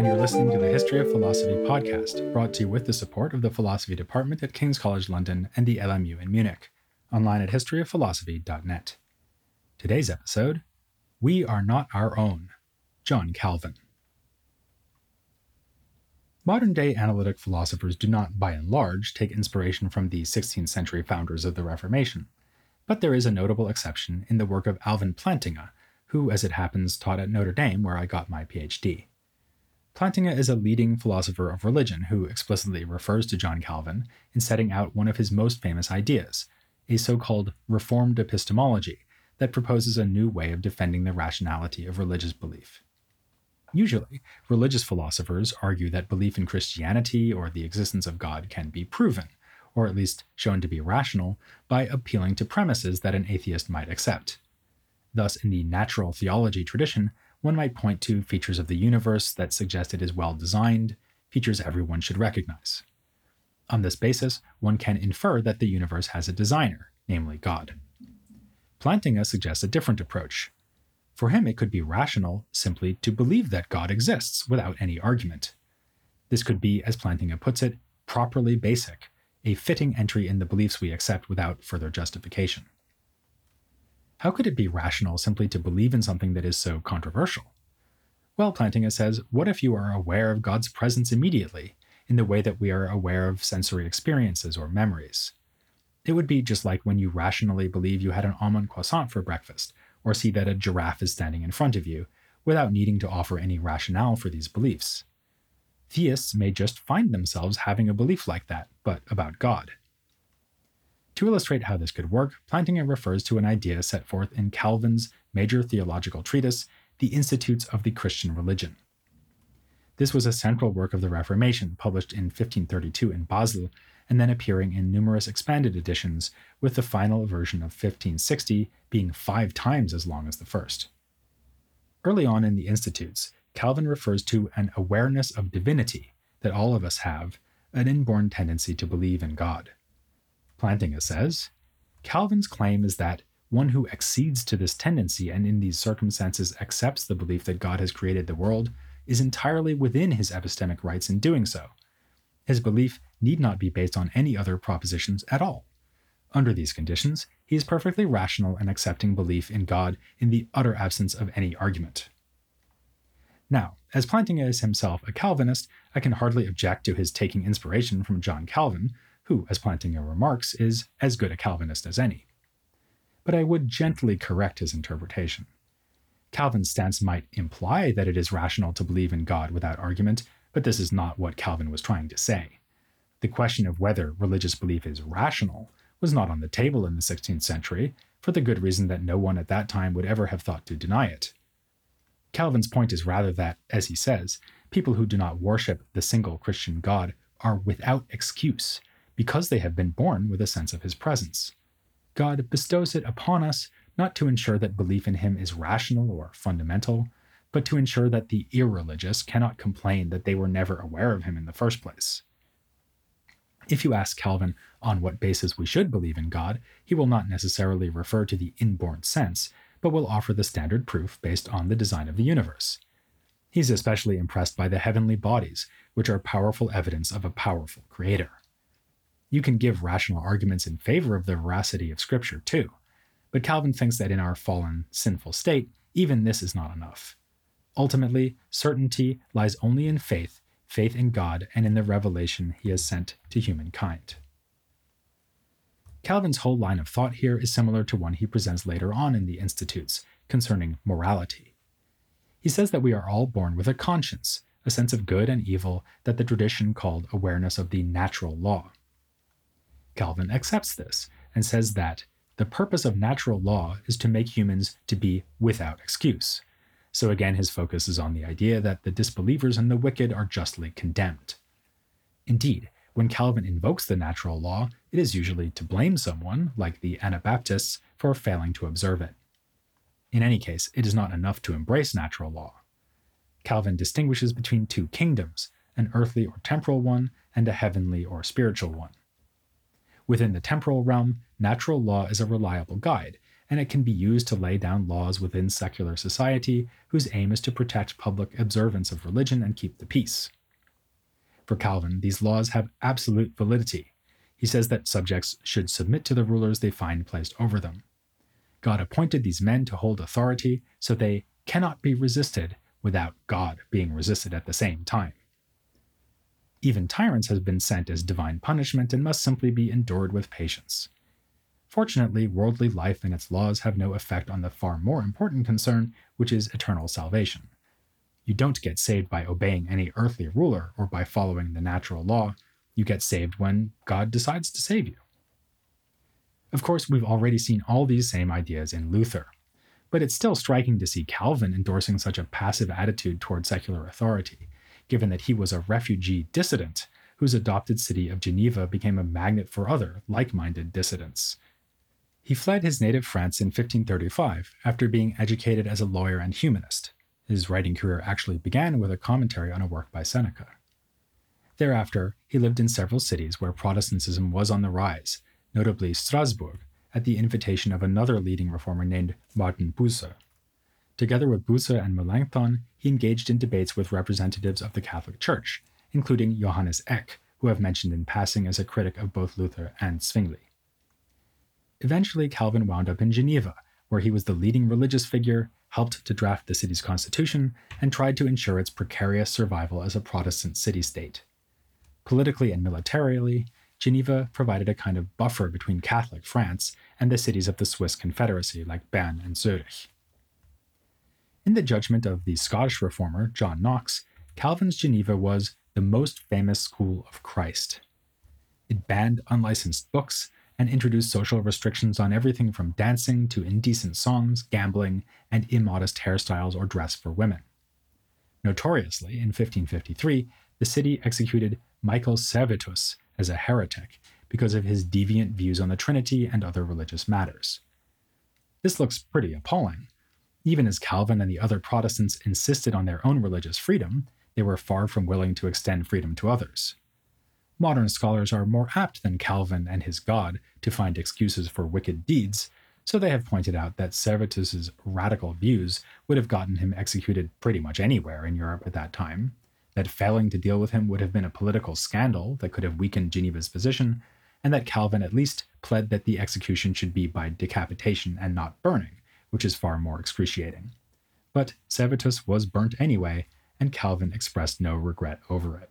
and you're listening to the History of Philosophy podcast, brought to you with the support of the Philosophy Department at King's College London and the LMU in Munich, online at historyofphilosophy.net. Today's episode We Are Not Our Own, John Calvin. Modern day analytic philosophers do not, by and large, take inspiration from the 16th century founders of the Reformation, but there is a notable exception in the work of Alvin Plantinga who, as it happens, taught at Notre Dame, where I got my PhD. Plantinga is a leading philosopher of religion who explicitly refers to John Calvin in setting out one of his most famous ideas, a so called Reformed epistemology that proposes a new way of defending the rationality of religious belief. Usually, religious philosophers argue that belief in Christianity or the existence of God can be proven, or at least shown to be rational, by appealing to premises that an atheist might accept. Thus, in the natural theology tradition, one might point to features of the universe that suggest it is well designed, features everyone should recognize. On this basis, one can infer that the universe has a designer, namely God. Plantinga suggests a different approach. For him, it could be rational simply to believe that God exists without any argument. This could be, as Plantinga puts it, properly basic, a fitting entry in the beliefs we accept without further justification. How could it be rational simply to believe in something that is so controversial? Well, Plantinga says, what if you are aware of God's presence immediately, in the way that we are aware of sensory experiences or memories? It would be just like when you rationally believe you had an almond croissant for breakfast, or see that a giraffe is standing in front of you, without needing to offer any rationale for these beliefs. Theists may just find themselves having a belief like that, but about God. To illustrate how this could work, Plantinga refers to an idea set forth in Calvin's major theological treatise, The Institutes of the Christian Religion. This was a central work of the Reformation, published in 1532 in Basel, and then appearing in numerous expanded editions, with the final version of 1560 being five times as long as the first. Early on in the Institutes, Calvin refers to an awareness of divinity that all of us have, an inborn tendency to believe in God. Plantinga says Calvin's claim is that one who accedes to this tendency and in these circumstances accepts the belief that God has created the world is entirely within his epistemic rights in doing so. His belief need not be based on any other propositions at all. Under these conditions, he is perfectly rational in accepting belief in God in the utter absence of any argument. Now, as Plantinga is himself a Calvinist, I can hardly object to his taking inspiration from John Calvin, who, as Plantinga remarks, is as good a Calvinist as any. But I would gently correct his interpretation. Calvin's stance might imply that it is rational to believe in God without argument, but this is not what Calvin was trying to say. The question of whether religious belief is rational was not on the table in the 16th century, for the good reason that no one at that time would ever have thought to deny it. Calvin's point is rather that, as he says, people who do not worship the single Christian God are without excuse because they have been born with a sense of his presence. God bestows it upon us not to ensure that belief in him is rational or fundamental, but to ensure that the irreligious cannot complain that they were never aware of him in the first place. If you ask Calvin on what basis we should believe in God, he will not necessarily refer to the inborn sense, but will offer the standard proof based on the design of the universe. He's especially impressed by the heavenly bodies, which are powerful evidence of a powerful creator. You can give rational arguments in favor of the veracity of Scripture, too. But Calvin thinks that in our fallen, sinful state, even this is not enough. Ultimately, certainty lies only in faith, faith in God, and in the revelation he has sent to humankind. Calvin's whole line of thought here is similar to one he presents later on in the Institutes concerning morality. He says that we are all born with a conscience, a sense of good and evil that the tradition called awareness of the natural law. Calvin accepts this and says that the purpose of natural law is to make humans to be without excuse. So again, his focus is on the idea that the disbelievers and the wicked are justly condemned. Indeed, when Calvin invokes the natural law, it is usually to blame someone, like the Anabaptists, for failing to observe it. In any case, it is not enough to embrace natural law. Calvin distinguishes between two kingdoms an earthly or temporal one, and a heavenly or spiritual one. Within the temporal realm, natural law is a reliable guide, and it can be used to lay down laws within secular society whose aim is to protect public observance of religion and keep the peace. For Calvin, these laws have absolute validity. He says that subjects should submit to the rulers they find placed over them. God appointed these men to hold authority, so they cannot be resisted without God being resisted at the same time. Even tyrants have been sent as divine punishment and must simply be endured with patience. Fortunately, worldly life and its laws have no effect on the far more important concern, which is eternal salvation. You don't get saved by obeying any earthly ruler or by following the natural law. You get saved when God decides to save you. Of course, we've already seen all these same ideas in Luther, but it's still striking to see Calvin endorsing such a passive attitude toward secular authority given that he was a refugee dissident whose adopted city of Geneva became a magnet for other like minded dissidents. He fled his native France in 1535 after being educated as a lawyer and humanist. His writing career actually began with a commentary on a work by Seneca. Thereafter, he lived in several cities where Protestantism was on the rise, notably Strasbourg, at the invitation of another leading reformer named Martin Bucer. Together with Bucer and Melanchthon, he engaged in debates with representatives of the Catholic Church, including Johannes Eck, who I've mentioned in passing as a critic of both Luther and Zwingli. Eventually, Calvin wound up in Geneva, where he was the leading religious figure, helped to draft the city's constitution, and tried to ensure its precarious survival as a Protestant city state. Politically and militarily, Geneva provided a kind of buffer between Catholic France and the cities of the Swiss Confederacy like Bern and Zurich. In the judgment of the Scottish reformer John Knox, Calvin's Geneva was the most famous school of Christ. It banned unlicensed books and introduced social restrictions on everything from dancing to indecent songs, gambling, and immodest hairstyles or dress for women. Notoriously, in 1553, the city executed Michael Servetus as a heretic because of his deviant views on the Trinity and other religious matters. This looks pretty appalling, even as Calvin and the other Protestants insisted on their own religious freedom, they were far from willing to extend freedom to others. Modern scholars are more apt than Calvin and his God to find excuses for wicked deeds, so they have pointed out that Servetus's radical views would have gotten him executed pretty much anywhere in Europe at that time, that failing to deal with him would have been a political scandal that could have weakened Geneva's position, and that Calvin at least pled that the execution should be by decapitation and not burning, which is far more excruciating. But Servetus was burnt anyway, and Calvin expressed no regret over it.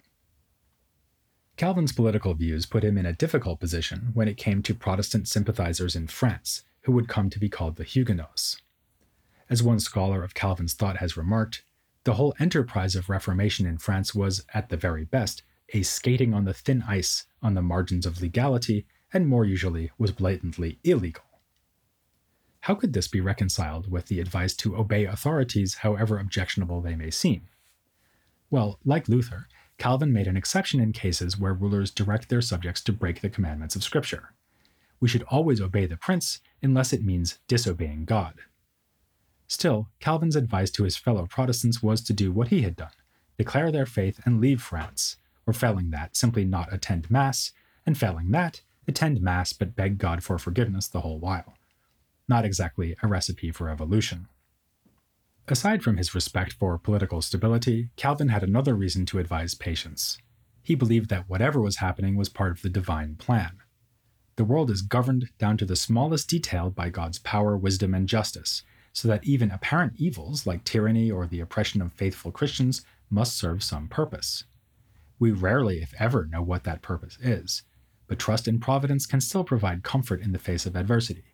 Calvin's political views put him in a difficult position when it came to Protestant sympathizers in France, who would come to be called the Huguenots. As one scholar of Calvin's thought has remarked, the whole enterprise of Reformation in France was, at the very best, a skating on the thin ice on the margins of legality, and more usually was blatantly illegal. How could this be reconciled with the advice to obey authorities, however objectionable they may seem? Well, like Luther, Calvin made an exception in cases where rulers direct their subjects to break the commandments of Scripture. We should always obey the prince unless it means disobeying God. Still, Calvin's advice to his fellow Protestants was to do what he had done declare their faith and leave France, or failing that, simply not attend Mass, and failing that, attend Mass but beg God for forgiveness the whole while not exactly a recipe for evolution. Aside from his respect for political stability, Calvin had another reason to advise patience. He believed that whatever was happening was part of the divine plan. The world is governed down to the smallest detail by God's power, wisdom, and justice, so that even apparent evils like tyranny or the oppression of faithful Christians must serve some purpose. We rarely, if ever, know what that purpose is, but trust in providence can still provide comfort in the face of adversity.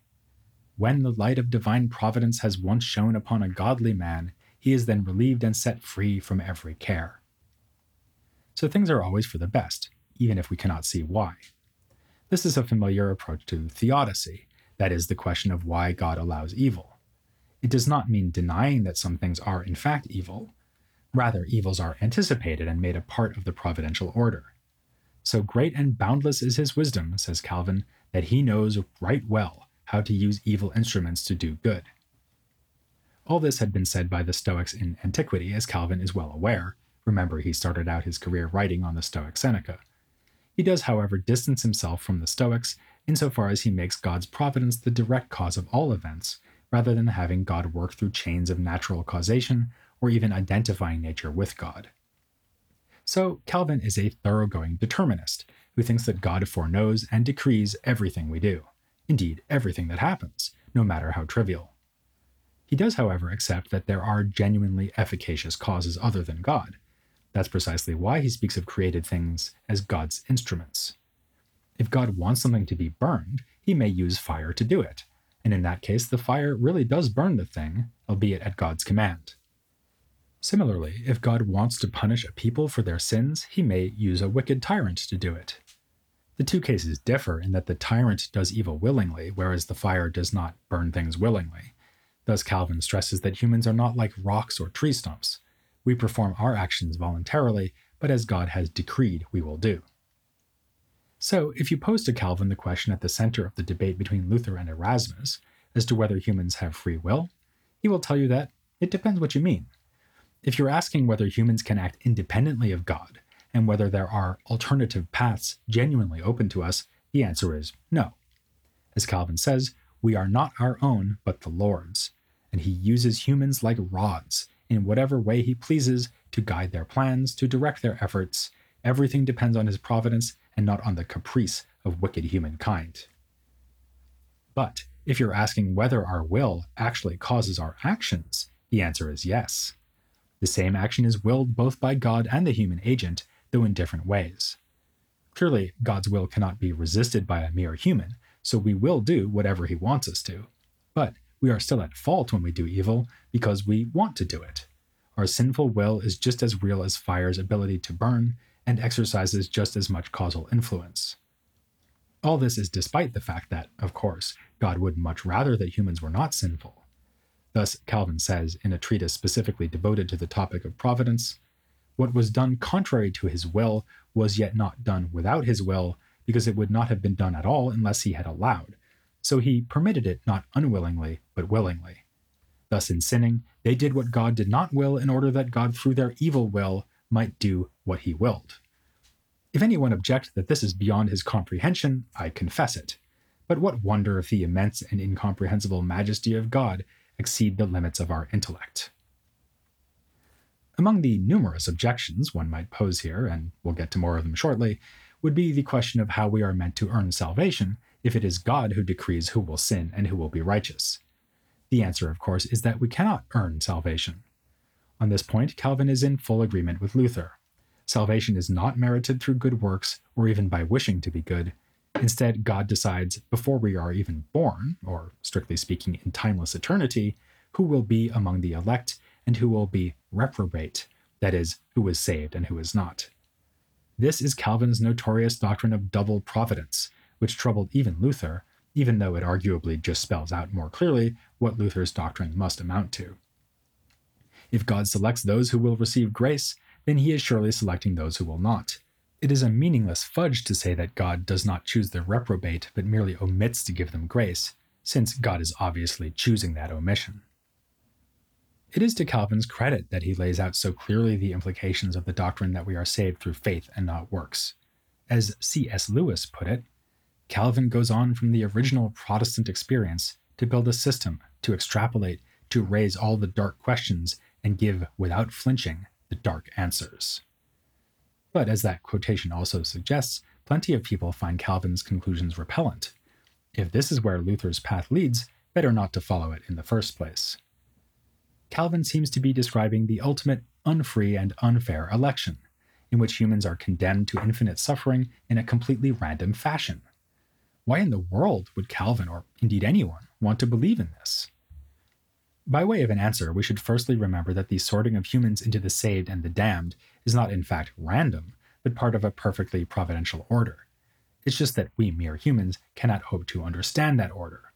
When the light of divine providence has once shone upon a godly man, he is then relieved and set free from every care. So things are always for the best, even if we cannot see why. This is a familiar approach to theodicy, that is, the question of why God allows evil. It does not mean denying that some things are in fact evil. Rather, evils are anticipated and made a part of the providential order. So great and boundless is his wisdom, says Calvin, that he knows right well how to use evil instruments to do good. All this had been said by the Stoics in antiquity, as Calvin is well aware, Remember, he started out his career writing on the Stoic Seneca. He does, however, distance himself from the Stoics insofar as he makes God's providence the direct cause of all events, rather than having God work through chains of natural causation or even identifying nature with God. So, Calvin is a thoroughgoing determinist who thinks that God foreknows and decrees everything we do, indeed, everything that happens, no matter how trivial. He does, however, accept that there are genuinely efficacious causes other than God. That's precisely why he speaks of created things as God's instruments. If God wants something to be burned, he may use fire to do it, and in that case, the fire really does burn the thing, albeit at God's command. Similarly, if God wants to punish a people for their sins, he may use a wicked tyrant to do it. The two cases differ in that the tyrant does evil willingly, whereas the fire does not burn things willingly. Thus, Calvin stresses that humans are not like rocks or tree stumps. We perform our actions voluntarily, but as God has decreed we will do. So, if you pose to Calvin the question at the center of the debate between Luther and Erasmus as to whether humans have free will, he will tell you that it depends what you mean. If you're asking whether humans can act independently of God and whether there are alternative paths genuinely open to us, the answer is no. As Calvin says, we are not our own, but the Lord's, and he uses humans like rods in whatever way he pleases to guide their plans, to direct their efforts. Everything depends on his providence and not on the caprice of wicked humankind. But if you're asking whether our will actually causes our actions, the answer is yes. The same action is willed both by God and the human agent, though in different ways. Clearly, God's will cannot be resisted by a mere human, so we will do whatever he wants us to. But we are still at fault when we do evil because we want to do it. Our sinful will is just as real as fire's ability to burn, and exercises just as much causal influence. All this is despite the fact that, of course, God would much rather that humans were not sinful. Thus, Calvin says, in a treatise specifically devoted to the topic of providence, what was done contrary to his will was yet not done without his will, because it would not have been done at all unless he had allowed. So he permitted it not unwillingly, but willingly. Thus, in sinning, they did what God did not will in order that God, through their evil will, might do what he willed. If anyone object that this is beyond his comprehension, I confess it. But what wonder if the immense and incomprehensible majesty of God exceed the limits of our intellect? Among the numerous objections one might pose here, and we'll get to more of them shortly, would be the question of how we are meant to earn salvation if it is God who decrees who will sin and who will be righteous. The answer, of course, is that we cannot earn salvation. On this point, Calvin is in full agreement with Luther. Salvation is not merited through good works or even by wishing to be good. Instead, God decides before we are even born, or strictly speaking, in timeless eternity, who will be among the elect and who will be reprobate, that is, who is saved and who is not. This is Calvin's notorious doctrine of double providence, which troubled even Luther, even though it arguably just spells out more clearly what Luther's doctrine must amount to. If God selects those who will receive grace, then he is surely selecting those who will not. It is a meaningless fudge to say that God does not choose the reprobate, but merely omits to give them grace, since God is obviously choosing that omission. It is to Calvin's credit that he lays out so clearly the implications of the doctrine that we are saved through faith and not works. As C.S. Lewis put it, Calvin goes on from the original Protestant experience to build a system, to extrapolate, to raise all the dark questions and give, without flinching, the dark answers. But as that quotation also suggests, plenty of people find Calvin's conclusions repellent. If this is where Luther's path leads, better not to follow it in the first place. Calvin seems to be describing the ultimate unfree and unfair election, in which humans are condemned to infinite suffering in a completely random fashion. Why in the world would Calvin, or indeed anyone, want to believe in this? By way of an answer, we should firstly remember that the sorting of humans into the saved and the damned is not in fact random, but part of a perfectly providential order. It's just that we mere humans cannot hope to understand that order.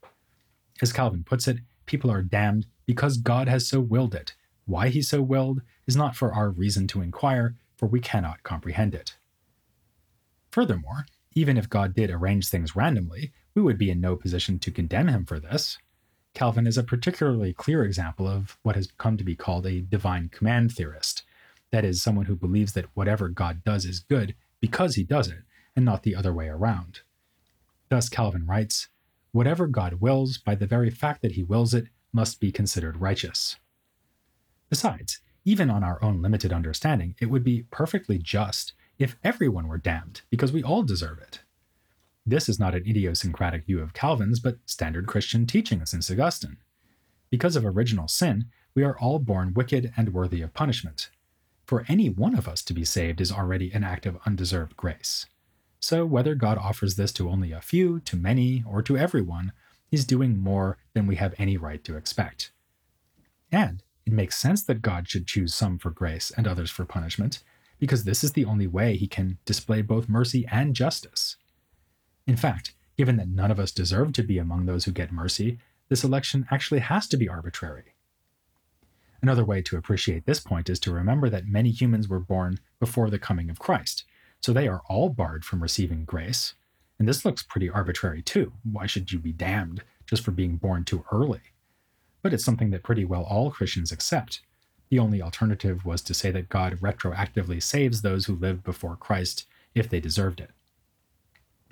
As Calvin puts it, people are damned because God has so willed it. Why he so willed is not for our reason to inquire, for we cannot comprehend it. Furthermore, even if God did arrange things randomly, we would be in no position to condemn him for this. Calvin is a particularly clear example of what has come to be called a divine command theorist. That is, someone who believes that whatever God does is good because he does it, and not the other way around. Thus, Calvin writes Whatever God wills, by the very fact that he wills it, must be considered righteous. Besides, even on our own limited understanding, it would be perfectly just if everyone were damned, because we all deserve it. This is not an idiosyncratic view of Calvin's, but standard Christian teaching since Augustine. Because of original sin, we are all born wicked and worthy of punishment. For any one of us to be saved is already an act of undeserved grace. So, whether God offers this to only a few, to many, or to everyone, He's doing more than we have any right to expect. And it makes sense that God should choose some for grace and others for punishment, because this is the only way He can display both mercy and justice. In fact, given that none of us deserve to be among those who get mercy, this election actually has to be arbitrary. Another way to appreciate this point is to remember that many humans were born before the coming of Christ, so they are all barred from receiving grace. And this looks pretty arbitrary too. Why should you be damned just for being born too early? But it's something that pretty well all Christians accept. The only alternative was to say that God retroactively saves those who lived before Christ if they deserved it.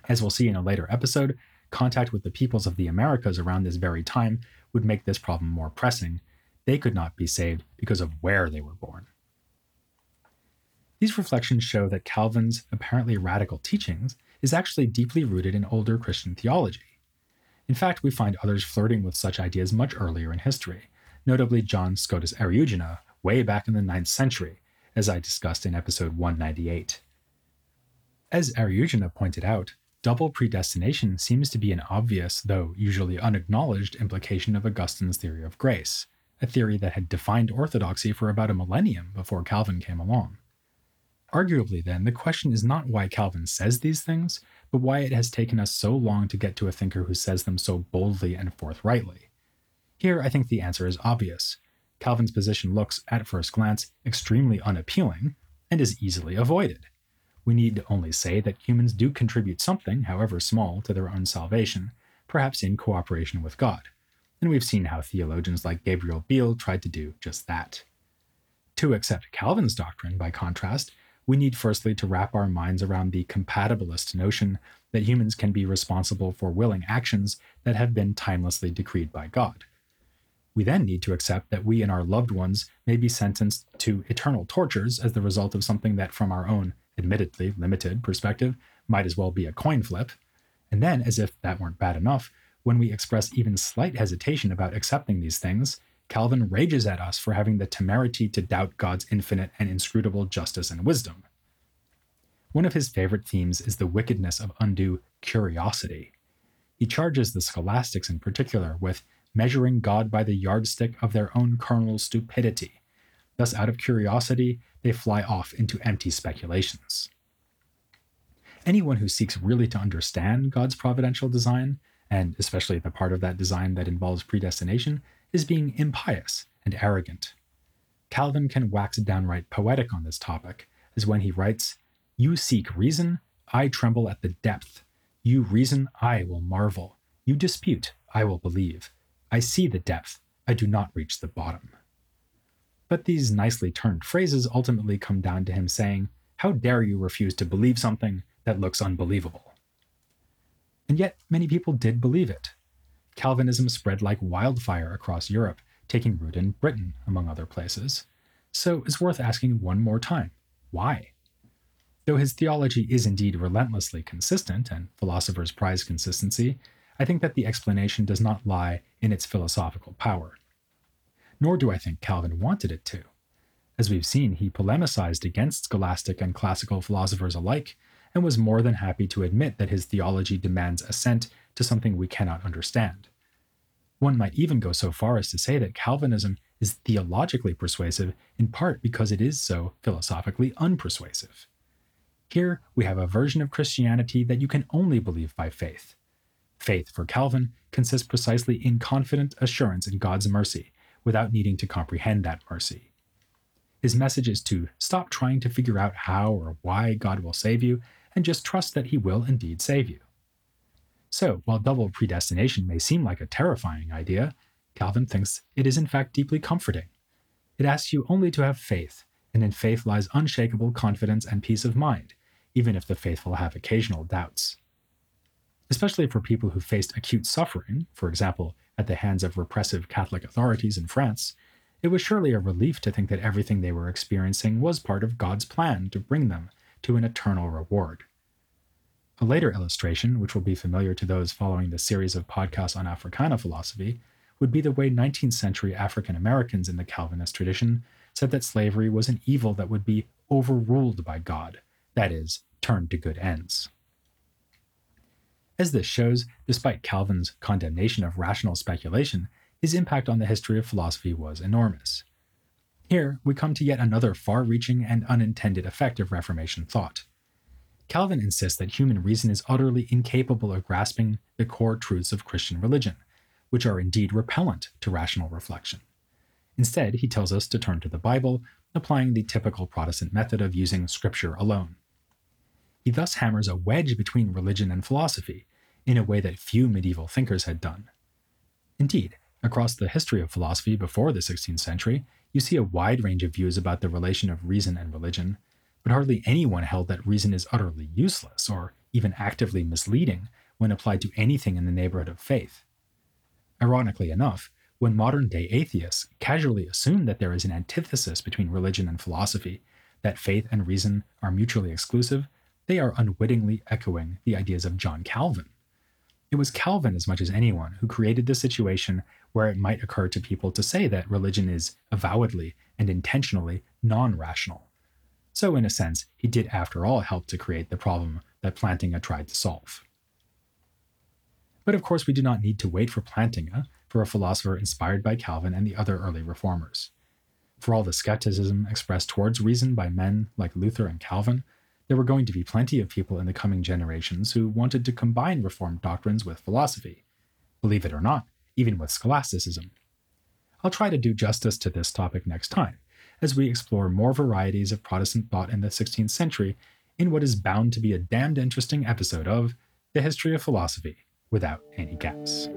As we'll see in a later episode, contact with the peoples of the Americas around this very time would make this problem more pressing. They could not be saved because of where they were born. These reflections show that Calvin's apparently radical teachings is actually deeply rooted in older Christian theology. In fact, we find others flirting with such ideas much earlier in history, notably John Scotus Eriugena, way back in the 9th century, as I discussed in episode 198. As Eriugena pointed out, double predestination seems to be an obvious, though usually unacknowledged, implication of Augustine's theory of grace, a theory that had defined orthodoxy for about a millennium before Calvin came along. Arguably, then, the question is not why Calvin says these things, but why it has taken us so long to get to a thinker who says them so boldly and forthrightly. Here, I think the answer is obvious. Calvin's position looks, at first glance, extremely unappealing and is easily avoided. We need only say that humans do contribute something, however small, to their own salvation, perhaps in cooperation with God. And we've seen how theologians like Gabriel Biel tried to do just that. To accept Calvin's doctrine, by contrast, we need firstly to wrap our minds around the compatibilist notion that humans can be responsible for willing actions that have been timelessly decreed by God. We then need to accept that we and our loved ones may be sentenced to eternal tortures as the result of something that, from our own admittedly limited perspective, might as well be a coin flip. And then, as if that weren't bad enough, when we express even slight hesitation about accepting these things, Calvin rages at us for having the temerity to doubt God's infinite and inscrutable justice and wisdom. One of his favorite themes is the wickedness of undue curiosity. He charges the scholastics in particular with measuring God by the yardstick of their own carnal stupidity. Thus, out of curiosity, they fly off into empty speculations. Anyone who seeks really to understand God's providential design, and especially the part of that design that involves predestination, is being impious and arrogant. Calvin can wax downright poetic on this topic, as when he writes, You seek reason, I tremble at the depth. You reason, I will marvel. You dispute, I will believe. I see the depth, I do not reach the bottom. But these nicely turned phrases ultimately come down to him saying, How dare you refuse to believe something that looks unbelievable? And yet, many people did believe it. Calvinism spread like wildfire across Europe, taking root in Britain, among other places. So it's worth asking one more time why? Though his theology is indeed relentlessly consistent, and philosophers prize consistency, I think that the explanation does not lie in its philosophical power. Nor do I think Calvin wanted it to. As we've seen, he polemicized against scholastic and classical philosophers alike, and was more than happy to admit that his theology demands assent to something we cannot understand. One might even go so far as to say that Calvinism is theologically persuasive in part because it is so philosophically unpersuasive. Here we have a version of Christianity that you can only believe by faith. Faith, for Calvin, consists precisely in confident assurance in God's mercy without needing to comprehend that mercy. His message is to stop trying to figure out how or why God will save you and just trust that He will indeed save you. So, while double predestination may seem like a terrifying idea, Calvin thinks it is in fact deeply comforting. It asks you only to have faith and in faith lies unshakable confidence and peace of mind, even if the faithful have occasional doubts. Especially for people who faced acute suffering, for example, at the hands of repressive Catholic authorities in France, it was surely a relief to think that everything they were experiencing was part of God's plan to bring them to an eternal reward. A later illustration, which will be familiar to those following the series of podcasts on Africana philosophy, would be the way 19th century African Americans in the Calvinist tradition said that slavery was an evil that would be overruled by God, that is, turned to good ends. As this shows, despite Calvin's condemnation of rational speculation, his impact on the history of philosophy was enormous. Here, we come to yet another far reaching and unintended effect of Reformation thought. Calvin insists that human reason is utterly incapable of grasping the core truths of Christian religion, which are indeed repellent to rational reflection. Instead, he tells us to turn to the Bible, applying the typical Protestant method of using Scripture alone. He thus hammers a wedge between religion and philosophy, in a way that few medieval thinkers had done. Indeed, across the history of philosophy before the 16th century, you see a wide range of views about the relation of reason and religion, but hardly anyone held that reason is utterly useless or even actively misleading when applied to anything in the neighborhood of faith. Ironically enough, when modern day atheists casually assume that there is an antithesis between religion and philosophy, that faith and reason are mutually exclusive, they are unwittingly echoing the ideas of John Calvin. It was Calvin, as much as anyone, who created the situation where it might occur to people to say that religion is avowedly and intentionally non rational. So, in a sense, he did, after all, help to create the problem that Plantinga tried to solve. But of course, we do not need to wait for Plantinga, for a philosopher inspired by Calvin and the other early reformers. For all the skepticism expressed towards reason by men like Luther and Calvin, there were going to be plenty of people in the coming generations who wanted to combine Reformed doctrines with philosophy. Believe it or not, even with scholasticism. I'll try to do justice to this topic next time, as we explore more varieties of Protestant thought in the 16th century in what is bound to be a damned interesting episode of The History of Philosophy without any gaps.